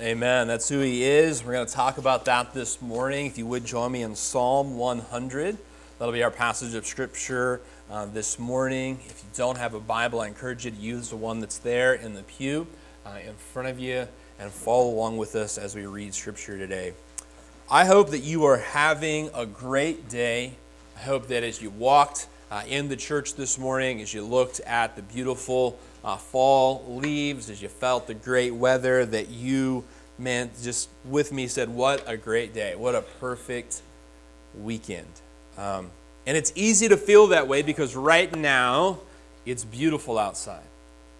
Amen. That's who he is. We're going to talk about that this morning. If you would join me in Psalm 100, that'll be our passage of Scripture uh, this morning. If you don't have a Bible, I encourage you to use the one that's there in the pew uh, in front of you and follow along with us as we read Scripture today. I hope that you are having a great day. I hope that as you walked uh, in the church this morning, as you looked at the beautiful uh, fall leaves, as you felt the great weather, that you, man, just with me said, What a great day. What a perfect weekend. Um, and it's easy to feel that way because right now it's beautiful outside,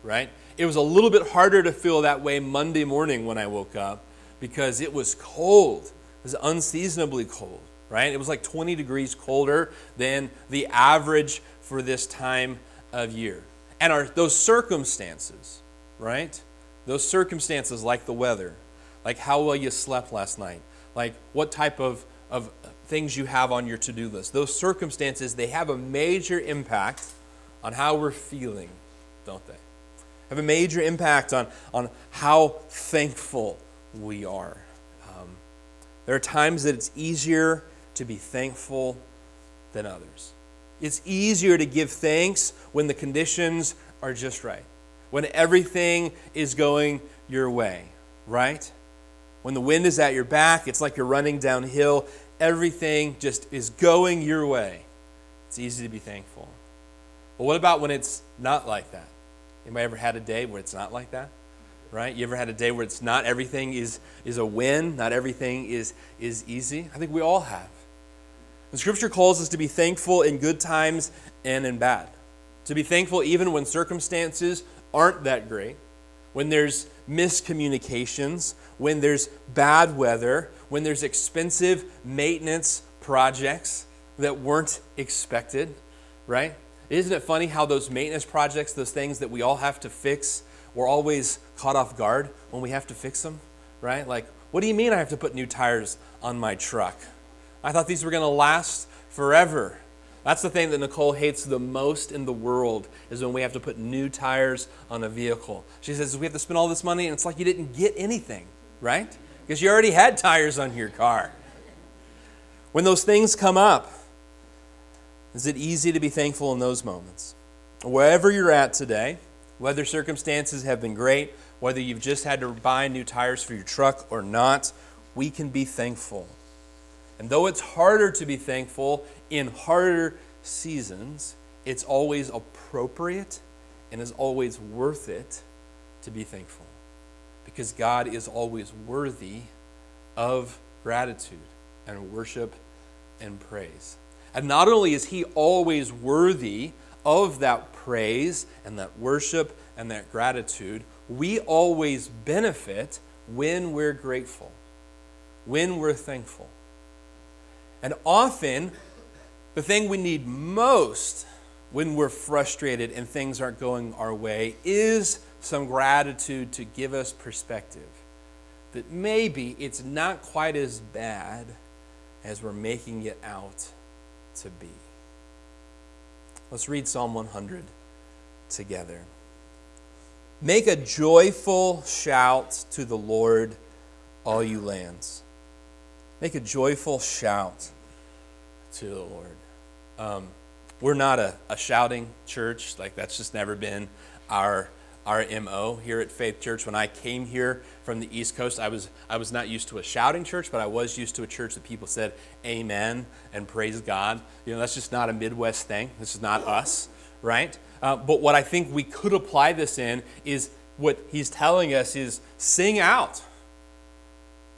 right? It was a little bit harder to feel that way Monday morning when I woke up because it was cold. It was unseasonably cold, right? It was like 20 degrees colder than the average for this time of year. And our, those circumstances, right? Those circumstances like the weather, like how well you slept last night, like what type of, of things you have on your to do list, those circumstances, they have a major impact on how we're feeling, don't they? Have a major impact on, on how thankful we are. Um, there are times that it's easier to be thankful than others. It's easier to give thanks when the conditions are just right, when everything is going your way, right? When the wind is at your back, it's like you're running downhill. Everything just is going your way. It's easy to be thankful. But what about when it's not like that? Anybody ever had a day where it's not like that? Right? You ever had a day where it's not everything is, is a win, not everything is, is easy? I think we all have. The scripture calls us to be thankful in good times and in bad. To be thankful even when circumstances aren't that great, when there's miscommunications, when there's bad weather, when there's expensive maintenance projects that weren't expected, right? Isn't it funny how those maintenance projects, those things that we all have to fix, we're always caught off guard when we have to fix them, right? Like, what do you mean I have to put new tires on my truck? I thought these were going to last forever. That's the thing that Nicole hates the most in the world is when we have to put new tires on a vehicle. She says we have to spend all this money and it's like you didn't get anything, right? Because you already had tires on your car. When those things come up, is it easy to be thankful in those moments? Wherever you're at today, whether circumstances have been great, whether you've just had to buy new tires for your truck or not, we can be thankful. And though it's harder to be thankful in harder seasons, it's always appropriate and is always worth it to be thankful. Because God is always worthy of gratitude and worship and praise. And not only is He always worthy of that praise and that worship and that gratitude, we always benefit when we're grateful, when we're thankful. And often, the thing we need most when we're frustrated and things aren't going our way is some gratitude to give us perspective. That maybe it's not quite as bad as we're making it out to be. Let's read Psalm 100 together. Make a joyful shout to the Lord, all you lands. Make a joyful shout to the Lord. Um, we're not a, a shouting church, like that's just never been our our MO here at Faith Church. When I came here from the East Coast, I was I was not used to a shouting church, but I was used to a church that people said amen and praise God. You know, that's just not a Midwest thing. This is not us, right? Uh, but what I think we could apply this in is what he's telling us is sing out.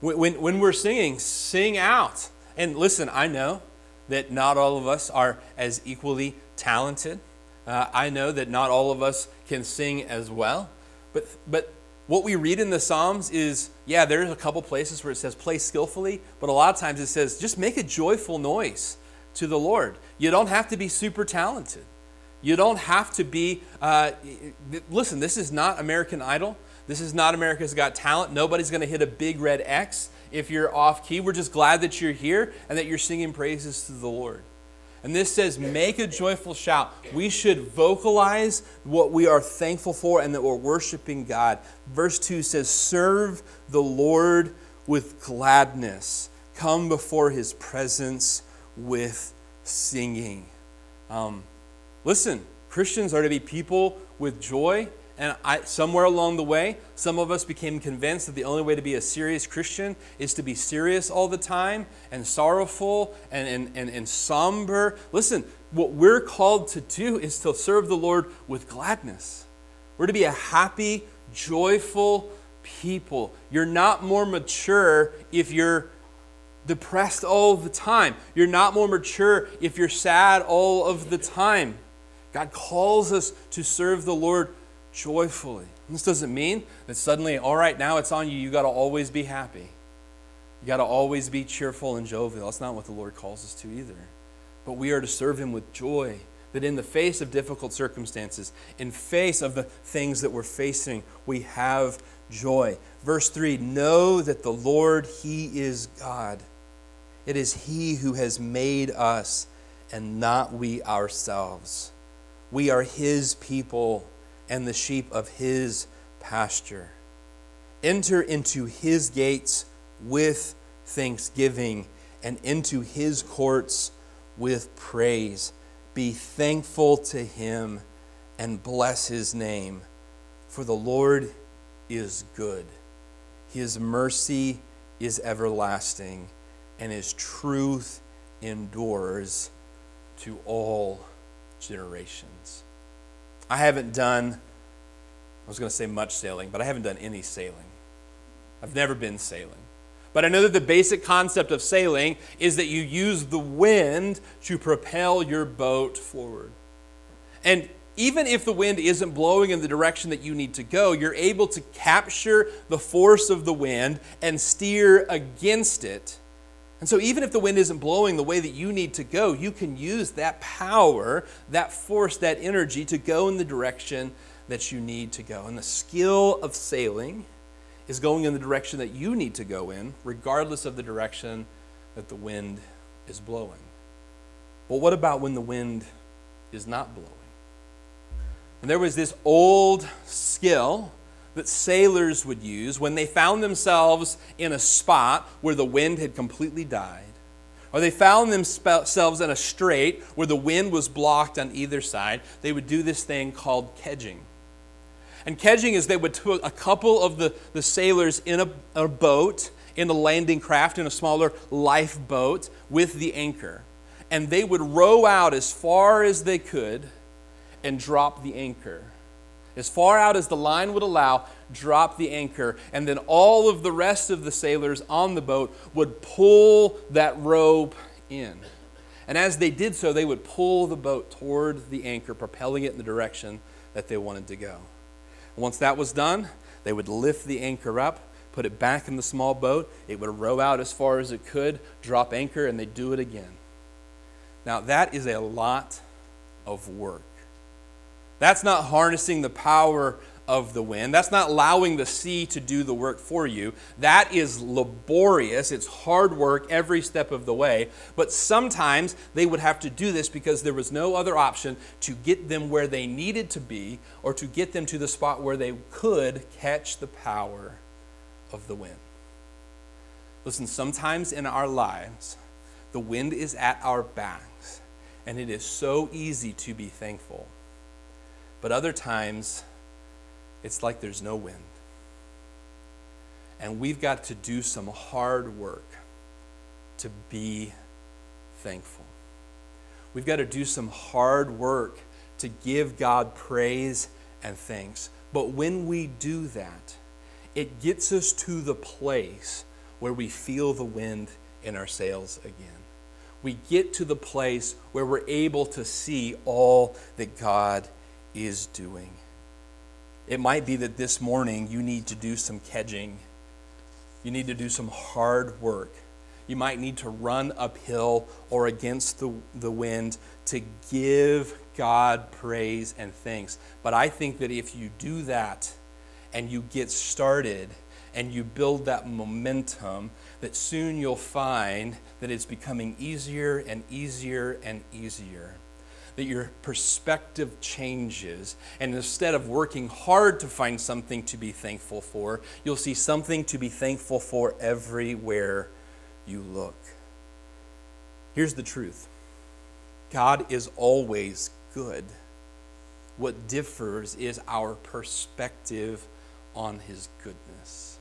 When, when we're singing, sing out. And listen, I know that not all of us are as equally talented. Uh, I know that not all of us can sing as well. But, but what we read in the Psalms is yeah, there's a couple places where it says play skillfully, but a lot of times it says just make a joyful noise to the Lord. You don't have to be super talented. You don't have to be, uh, listen, this is not American Idol. This is not America's Got Talent. Nobody's going to hit a big red X if you're off key. We're just glad that you're here and that you're singing praises to the Lord. And this says, make a joyful shout. We should vocalize what we are thankful for and that we're worshiping God. Verse 2 says, serve the Lord with gladness, come before his presence with singing. Um, listen, Christians are to be people with joy and I, somewhere along the way, some of us became convinced that the only way to be a serious Christian is to be serious all the time and sorrowful and, and, and, and somber. Listen, what we're called to do is to serve the Lord with gladness. We're to be a happy, joyful people. You're not more mature if you're depressed all the time. You're not more mature if you're sad all of the time. God calls us to serve the Lord joyfully. This doesn't mean that suddenly, all right, now it's on you, you got to always be happy. You got to always be cheerful and jovial. That's not what the Lord calls us to either. But we are to serve Him with joy, that in the face of difficult circumstances, in face of the things that we're facing, we have joy. Verse 3 Know that the Lord, He is God. It is He who has made us and not we ourselves. We are His people and the sheep of his pasture. Enter into his gates with thanksgiving and into his courts with praise. Be thankful to him and bless his name, for the Lord is good. His mercy is everlasting, and his truth endures to all generations. I haven't done, I was going to say much sailing, but I haven't done any sailing. I've never been sailing. But I know that the basic concept of sailing is that you use the wind to propel your boat forward. And even if the wind isn't blowing in the direction that you need to go, you're able to capture the force of the wind and steer against it and so, even if the wind isn't blowing the way that you need to go, you can use that power, that force, that energy to go in the direction that you need to go. And the skill of sailing is going in the direction that you need to go in, regardless of the direction that the wind is blowing. But what about when the wind is not blowing? And there was this old skill that sailors would use when they found themselves in a spot where the wind had completely died, or they found themselves in a strait where the wind was blocked on either side, they would do this thing called kedging. And kedging is they would put a couple of the, the sailors in a, a boat, in a landing craft, in a smaller lifeboat with the anchor. And they would row out as far as they could and drop the anchor as far out as the line would allow, drop the anchor, and then all of the rest of the sailors on the boat would pull that rope in. And as they did so, they would pull the boat toward the anchor, propelling it in the direction that they wanted to go. Once that was done, they would lift the anchor up, put it back in the small boat. It would row out as far as it could, drop anchor, and they'd do it again. Now, that is a lot of work. That's not harnessing the power of the wind. That's not allowing the sea to do the work for you. That is laborious. It's hard work every step of the way. But sometimes they would have to do this because there was no other option to get them where they needed to be or to get them to the spot where they could catch the power of the wind. Listen, sometimes in our lives, the wind is at our backs, and it is so easy to be thankful. But other times, it's like there's no wind. And we've got to do some hard work to be thankful. We've got to do some hard work to give God praise and thanks. But when we do that, it gets us to the place where we feel the wind in our sails again. We get to the place where we're able to see all that God is doing. It might be that this morning you need to do some kedging. You need to do some hard work. You might need to run uphill or against the, the wind to give God praise and thanks. But I think that if you do that and you get started and you build that momentum, that soon you'll find that it's becoming easier and easier and easier. That your perspective changes, and instead of working hard to find something to be thankful for, you'll see something to be thankful for everywhere you look. Here's the truth God is always good. What differs is our perspective on his goodness.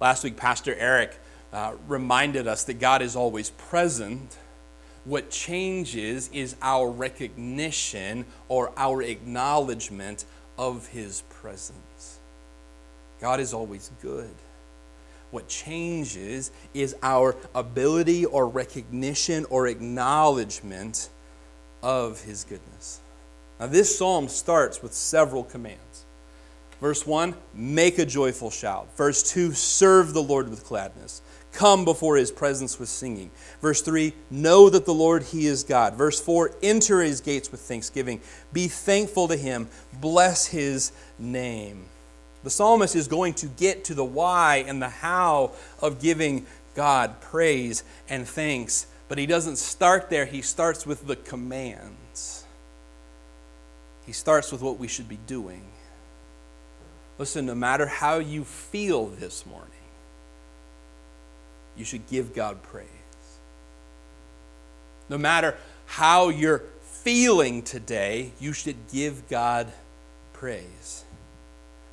Last week, Pastor Eric uh, reminded us that God is always present. What changes is our recognition or our acknowledgement of his presence. God is always good. What changes is our ability or recognition or acknowledgement of his goodness. Now, this psalm starts with several commands. Verse 1, make a joyful shout. Verse 2, serve the Lord with gladness. Come before his presence with singing. Verse 3, know that the Lord, he is God. Verse 4, enter his gates with thanksgiving. Be thankful to him. Bless his name. The psalmist is going to get to the why and the how of giving God praise and thanks, but he doesn't start there. He starts with the commands. He starts with what we should be doing. Listen, no matter how you feel this morning, you should give God praise. No matter how you're feeling today, you should give God praise.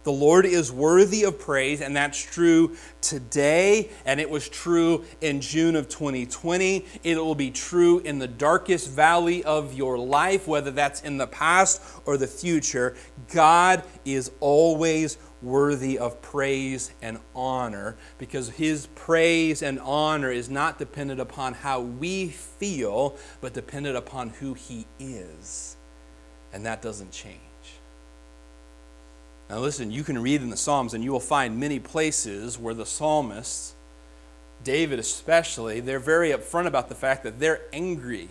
The Lord is worthy of praise, and that's true today, and it was true in June of 2020. It will be true in the darkest valley of your life, whether that's in the past or the future. God is always worthy of praise and honor because his praise and honor is not dependent upon how we feel, but dependent upon who he is. And that doesn't change. Now, listen, you can read in the Psalms and you will find many places where the psalmists, David especially, they're very upfront about the fact that they're angry.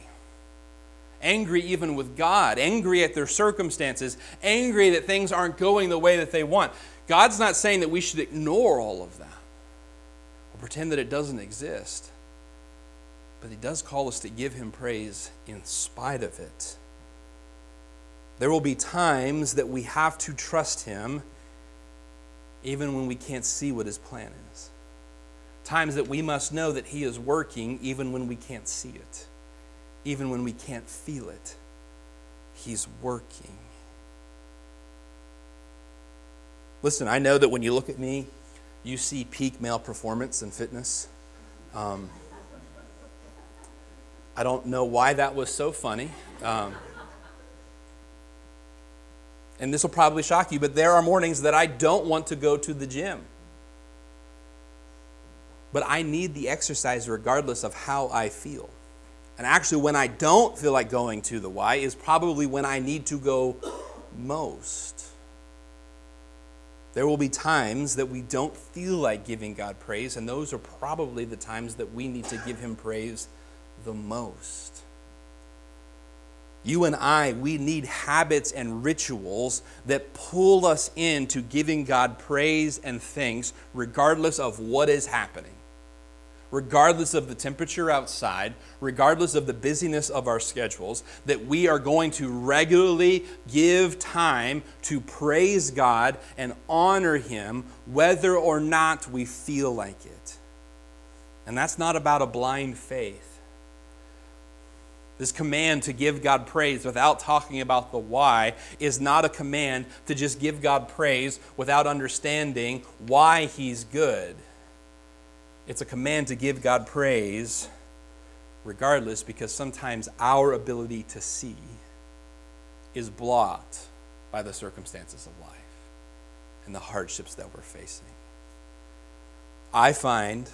Angry even with God, angry at their circumstances, angry that things aren't going the way that they want. God's not saying that we should ignore all of that or pretend that it doesn't exist. But He does call us to give Him praise in spite of it. There will be times that we have to trust Him even when we can't see what His plan is. Times that we must know that He is working even when we can't see it, even when we can't feel it. He's working. Listen, I know that when you look at me, you see peak male performance and fitness. Um, I don't know why that was so funny. Um, and this will probably shock you, but there are mornings that I don't want to go to the gym. But I need the exercise regardless of how I feel. And actually, when I don't feel like going to the Y is probably when I need to go most. There will be times that we don't feel like giving God praise, and those are probably the times that we need to give Him praise the most. You and I, we need habits and rituals that pull us into giving God praise and thanks regardless of what is happening. Regardless of the temperature outside, regardless of the busyness of our schedules, that we are going to regularly give time to praise God and honor Him, whether or not we feel like it. And that's not about a blind faith. This command to give God praise without talking about the why is not a command to just give God praise without understanding why He's good. It's a command to give God praise regardless because sometimes our ability to see is blocked by the circumstances of life and the hardships that we're facing. I find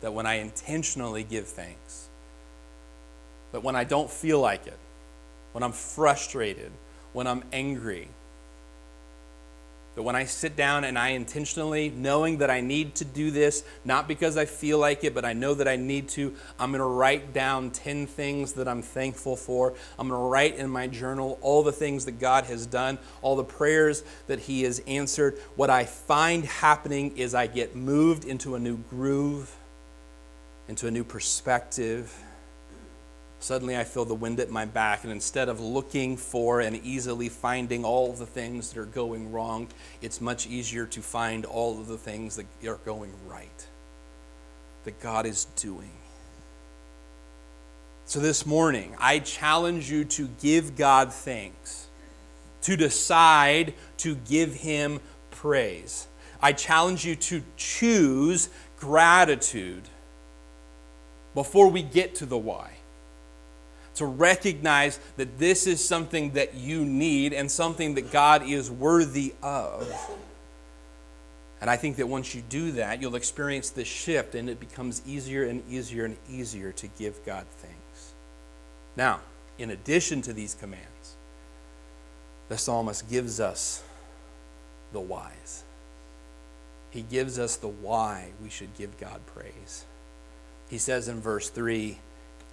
that when I intentionally give thanks, but when I don't feel like it, when I'm frustrated, when I'm angry, But when I sit down and I intentionally, knowing that I need to do this, not because I feel like it, but I know that I need to, I'm going to write down 10 things that I'm thankful for. I'm going to write in my journal all the things that God has done, all the prayers that He has answered. What I find happening is I get moved into a new groove, into a new perspective Suddenly, I feel the wind at my back, and instead of looking for and easily finding all the things that are going wrong, it's much easier to find all of the things that are going right, that God is doing. So, this morning, I challenge you to give God thanks, to decide to give Him praise. I challenge you to choose gratitude before we get to the why to recognize that this is something that you need and something that God is worthy of. And I think that once you do that, you'll experience this shift and it becomes easier and easier and easier to give God thanks. Now, in addition to these commands, the psalmist gives us the whys. He gives us the why we should give God praise. He says in verse 3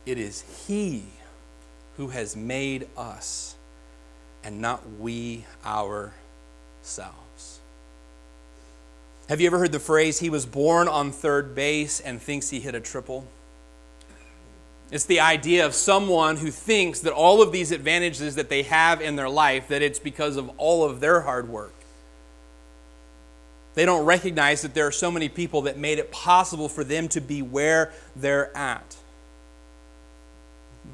It is He who has made us and not we ourselves. Have you ever heard the phrase, he was born on third base and thinks he hit a triple? It's the idea of someone who thinks that all of these advantages that they have in their life, that it's because of all of their hard work. They don't recognize that there are so many people that made it possible for them to be where they're at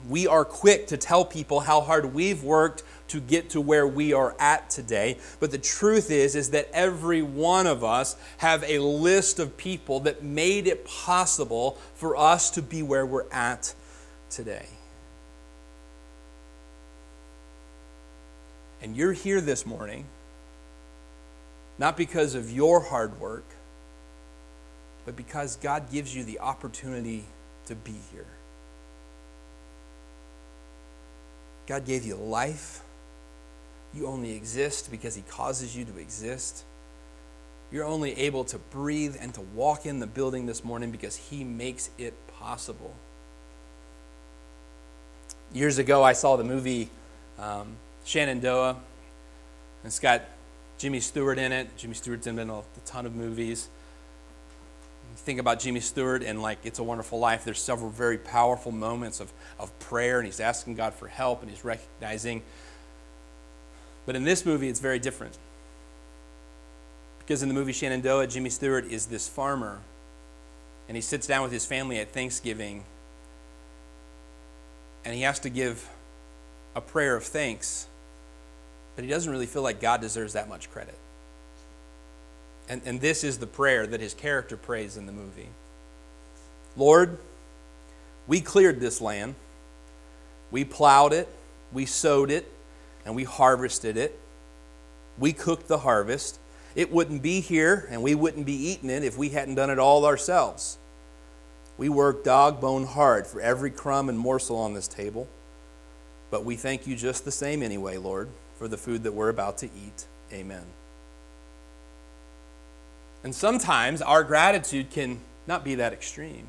we are quick to tell people how hard we've worked to get to where we are at today. But the truth is is that every one of us have a list of people that made it possible for us to be where we're at today. And you're here this morning not because of your hard work but because God gives you the opportunity to be here God gave you life. You only exist because He causes you to exist. You're only able to breathe and to walk in the building this morning because He makes it possible. Years ago, I saw the movie um, Shenandoah. It's got Jimmy Stewart in it. Jimmy Stewart's in a ton of movies think about Jimmy Stewart and like It's a Wonderful Life, there's several very powerful moments of, of prayer, and he's asking God for help, and he's recognizing. But in this movie, it's very different. Because in the movie Shenandoah, Jimmy Stewart is this farmer, and he sits down with his family at Thanksgiving, and he has to give a prayer of thanks, but he doesn't really feel like God deserves that much credit. And, and this is the prayer that his character prays in the movie Lord, we cleared this land, we plowed it, we sowed it, and we harvested it. We cooked the harvest. It wouldn't be here, and we wouldn't be eating it if we hadn't done it all ourselves. We worked dog bone hard for every crumb and morsel on this table. But we thank you just the same anyway, Lord, for the food that we're about to eat. Amen. And sometimes our gratitude can not be that extreme.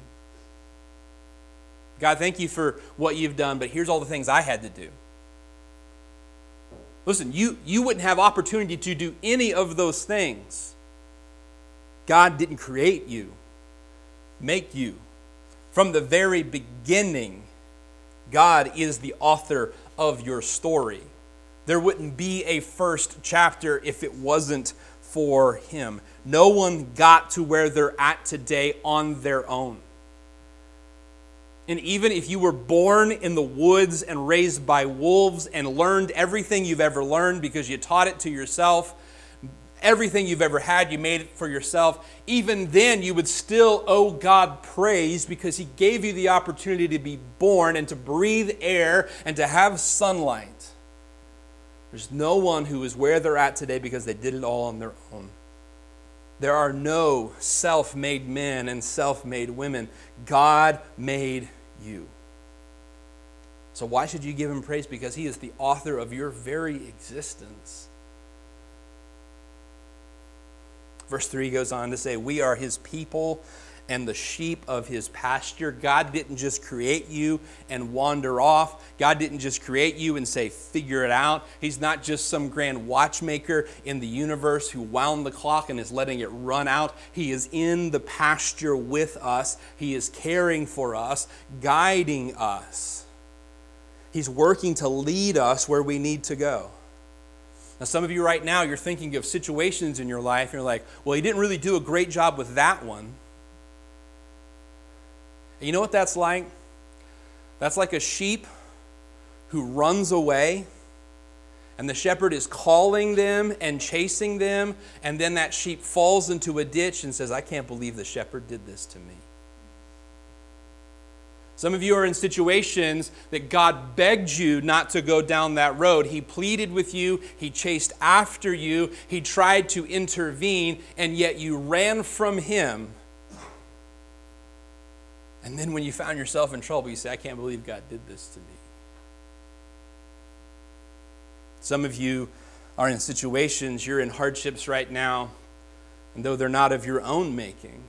God, thank you for what you've done, but here's all the things I had to do. Listen, you, you wouldn't have opportunity to do any of those things. God didn't create you, make you. From the very beginning, God is the author of your story. There wouldn't be a first chapter if it wasn't for Him. No one got to where they're at today on their own. And even if you were born in the woods and raised by wolves and learned everything you've ever learned because you taught it to yourself, everything you've ever had, you made it for yourself, even then you would still owe God praise because He gave you the opportunity to be born and to breathe air and to have sunlight. There's no one who is where they're at today because they did it all on their own. There are no self made men and self made women. God made you. So, why should you give him praise? Because he is the author of your very existence. Verse 3 goes on to say, We are his people and the sheep of his pasture. God didn't just create you and wander off. God didn't just create you and say, figure it out. He's not just some grand watchmaker in the universe who wound the clock and is letting it run out. He is in the pasture with us, He is caring for us, guiding us. He's working to lead us where we need to go. Now, some of you right now, you're thinking of situations in your life, and you're like, well, he didn't really do a great job with that one. And you know what that's like? That's like a sheep who runs away, and the shepherd is calling them and chasing them, and then that sheep falls into a ditch and says, I can't believe the shepherd did this to me. Some of you are in situations that God begged you not to go down that road. He pleaded with you, He chased after you, He tried to intervene, and yet you ran from Him and then when you found yourself in trouble, you say, I can't believe God did this to me. Some of you are in situations, you're in hardships right now, and though they're not of your own making,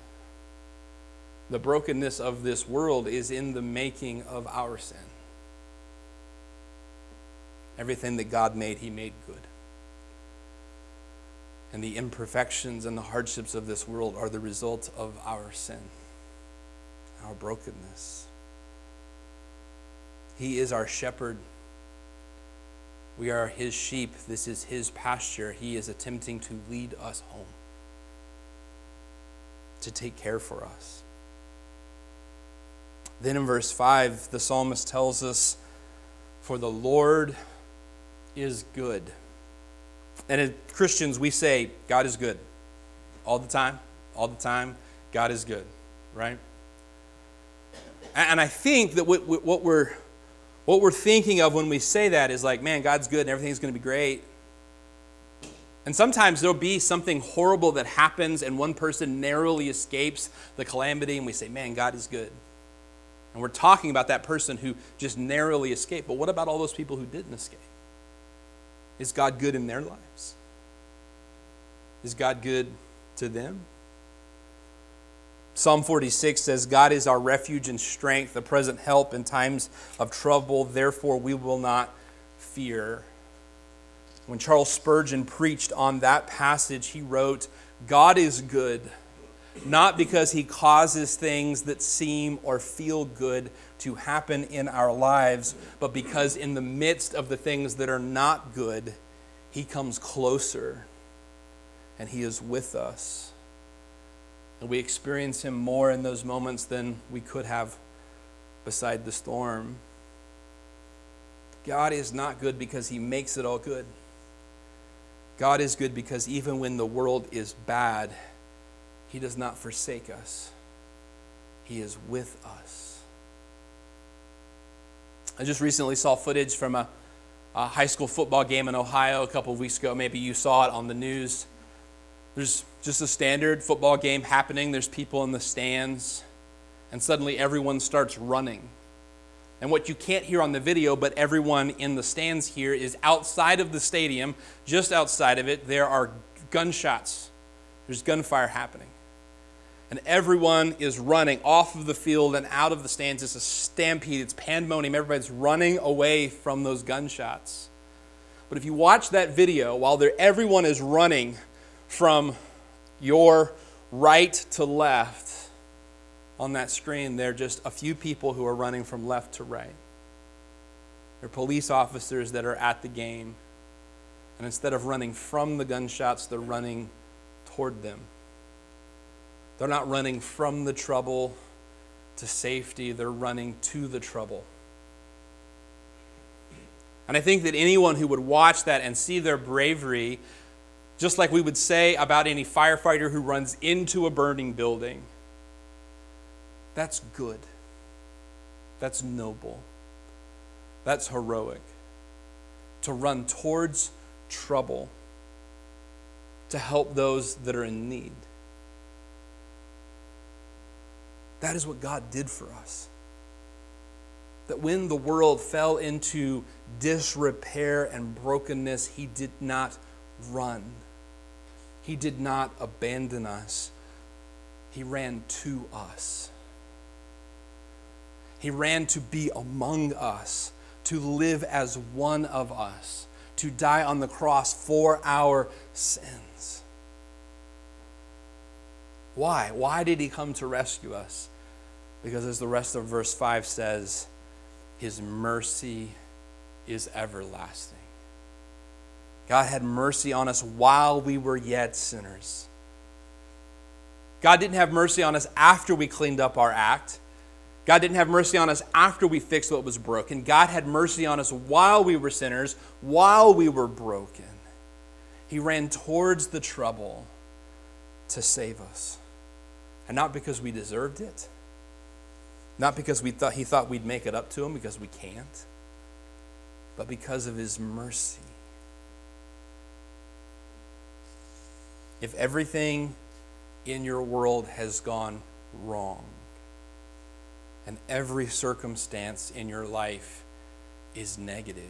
the brokenness of this world is in the making of our sin. Everything that God made, He made good. And the imperfections and the hardships of this world are the result of our sin our brokenness. He is our shepherd. We are his sheep. This is his pasture. He is attempting to lead us home, to take care for us. Then in verse 5, the psalmist tells us, For the Lord is good. And as Christians, we say, God is good. All the time, all the time, God is good, right? And I think that what, we're, what we're thinking of when we say that is like, man, God's good and everything's going to be great. And sometimes there'll be something horrible that happens and one person narrowly escapes the calamity and we say, man, God is good. And we're talking about that person who just narrowly escaped. But what about all those people who didn't escape? Is God good in their lives? Is God good to them? Psalm 46 says, God is our refuge and strength, a present help in times of trouble. Therefore, we will not fear. When Charles Spurgeon preached on that passage, he wrote, God is good, not because he causes things that seem or feel good to happen in our lives, but because in the midst of the things that are not good, he comes closer and he is with us. We experience Him more in those moments than we could have beside the storm. God is not good because He makes it all good. God is good because even when the world is bad, He does not forsake us, He is with us. I just recently saw footage from a, a high school football game in Ohio a couple of weeks ago. Maybe you saw it on the news. There's just a standard football game happening, there's people in the stands, and suddenly everyone starts running. And what you can't hear on the video, but everyone in the stands here, is outside of the stadium, just outside of it, there are gunshots. There's gunfire happening. And everyone is running off of the field and out of the stands. It's a stampede, it's pandemonium. Everybody's running away from those gunshots. But if you watch that video, while everyone is running, from your right to left on that screen, there are just a few people who are running from left to right. They're police officers that are at the game. And instead of running from the gunshots, they're running toward them. They're not running from the trouble to safety, they're running to the trouble. And I think that anyone who would watch that and see their bravery just like we would say about any firefighter who runs into a burning building. That's good. That's noble. That's heroic. To run towards trouble, to help those that are in need. That is what God did for us. That when the world fell into disrepair and brokenness, He did not run He did not abandon us, He ran to us. He ran to be among us, to live as one of us, to die on the cross for our sins. Why? Why did he come to rescue us? Because as the rest of verse 5 says, his mercy is everlasting. God had mercy on us while we were yet sinners. God didn't have mercy on us after we cleaned up our act. God didn't have mercy on us after we fixed what was broken. God had mercy on us while we were sinners, while we were broken. He ran towards the trouble to save us. And not because we deserved it, not because we thought he thought we'd make it up to him because we can't, but because of his mercy. If everything in your world has gone wrong, and every circumstance in your life is negative,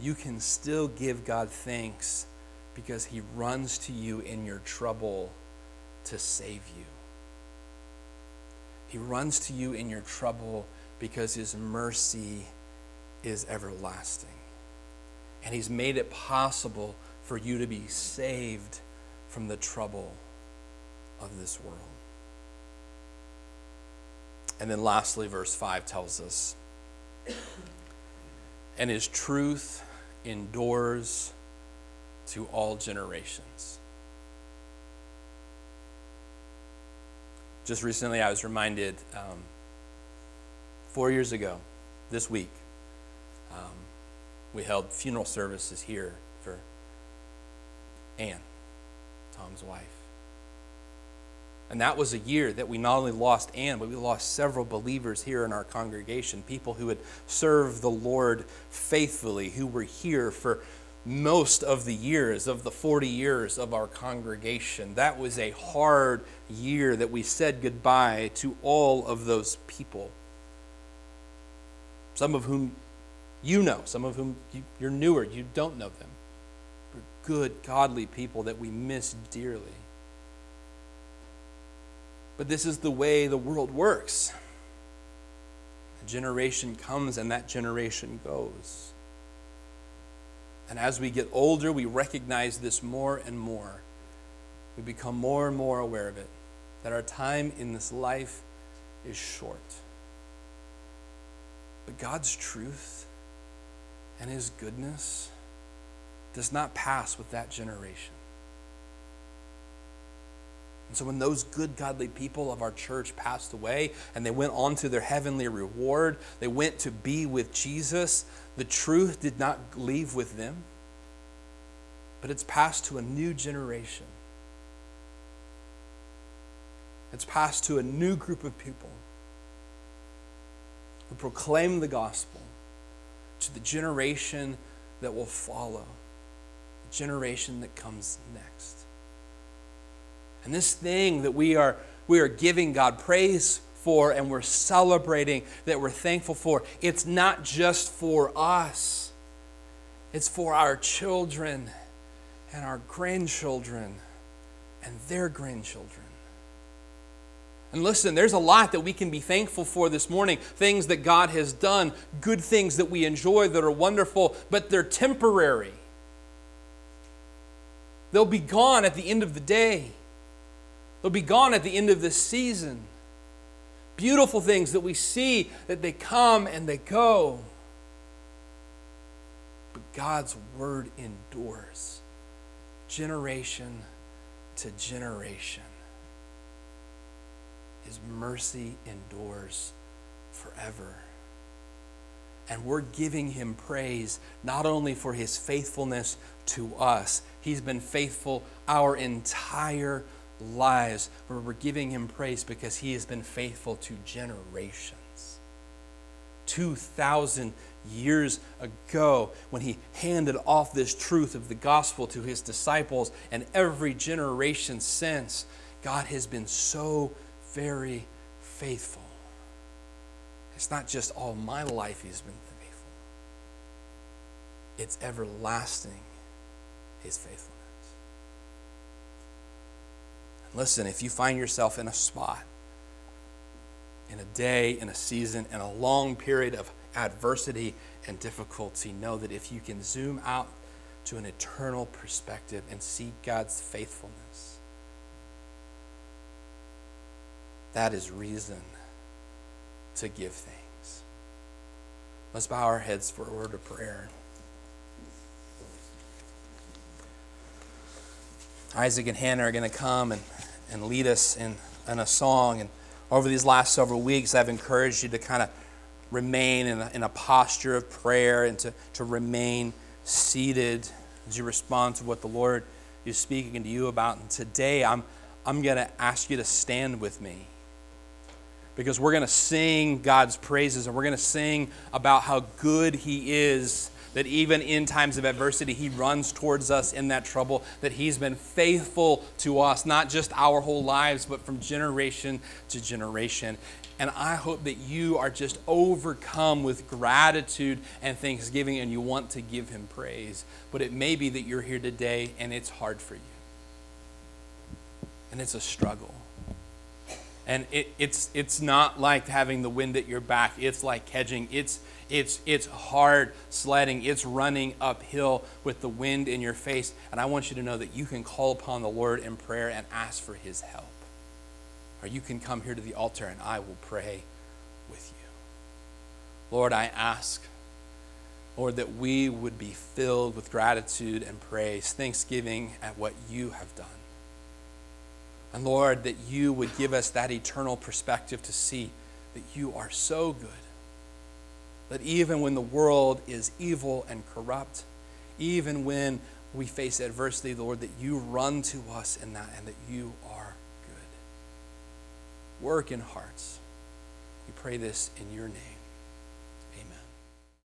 you can still give God thanks because He runs to you in your trouble to save you. He runs to you in your trouble because His mercy is everlasting. And He's made it possible for you to be saved from the trouble of this world. And then lastly, verse 5 tells us, and his truth endures to all generations. Just recently, I was reminded um, four years ago, this week, um, we held funeral services here Anne, Tom's wife. And that was a year that we not only lost Anne, but we lost several believers here in our congregation, people who had served the Lord faithfully, who were here for most of the years, of the 40 years of our congregation. That was a hard year that we said goodbye to all of those people. Some of whom you know, some of whom you're newer, you don't know them. Good, godly people that we miss dearly. But this is the way the world works. A generation comes and that generation goes. And as we get older, we recognize this more and more. We become more and more aware of it that our time in this life is short. But God's truth and His goodness does not pass with that generation. And so when those good, godly people of our church passed away and they went on to their heavenly reward, they went to be with Jesus, the truth did not leave with them, but it's passed to a new generation. It's passed to a new group of people who proclaim the gospel to the generation that will follow, generation that comes next. And this thing that we are, we are giving God praise for and we're celebrating that we're thankful for, it's not just for us, it's for our children and our grandchildren and their grandchildren. And listen, there's a lot that we can be thankful for this morning. Things that God has done, good things that we enjoy that are wonderful, but they're temporary. They'll be gone at the end of the day. They'll be gone at the end of this season. Beautiful things that we see that they come and they go. But God's word endures generation to generation. His mercy endures forever. And we're giving him praise not only for his faithfulness to us, he's been faithful our entire lives where we're giving him praise because he has been faithful to generations. 2,000 years ago, when he handed off this truth of the gospel to his disciples, and every generation since, God has been so very faithful. It's not just all my life he's been faithful, it's everlasting, his faithfulness. Listen, if you find yourself in a spot, in a day, in a season, in a long period of adversity and difficulty, know that if you can zoom out to an eternal perspective and see God's faithfulness, that is reason to give thanks. Let's bow our heads for a word of prayer. Isaac and Hannah are going to come and, and lead us in, in a song. And over these last several weeks, I've encouraged you to kind of remain in a, in a posture of prayer and to, to remain seated as you respond to what the Lord is speaking to you about. And today, I'm, I'm going to ask you to stand with me because we're going to sing God's praises and we're going to sing about how good He is that even in times of adversity, He runs towards us in that trouble, that He's been faithful to us, not just our whole lives, but from generation to generation. And I hope that you are just overcome with gratitude and thanksgiving and you want to give Him praise. But it may be that you're here today and it's hard for you. And it's a struggle. And it, it's, it's not like having the wind at your back, it's like hedging. It's, it's, it's hard sledding. It's running uphill with the wind in your face. And I want you to know that you can call upon the Lord in prayer and ask for his help. Or you can come here to the altar and I will pray with you. Lord, I ask, Lord, that we would be filled with gratitude and praise, thanksgiving at what you have done. And Lord, that you would give us that eternal perspective to see that you are so good that even when the world is evil and corrupt, even when we face adversity, Lord, that you run to us in that and that you are good. Work in hearts. We pray this in your name.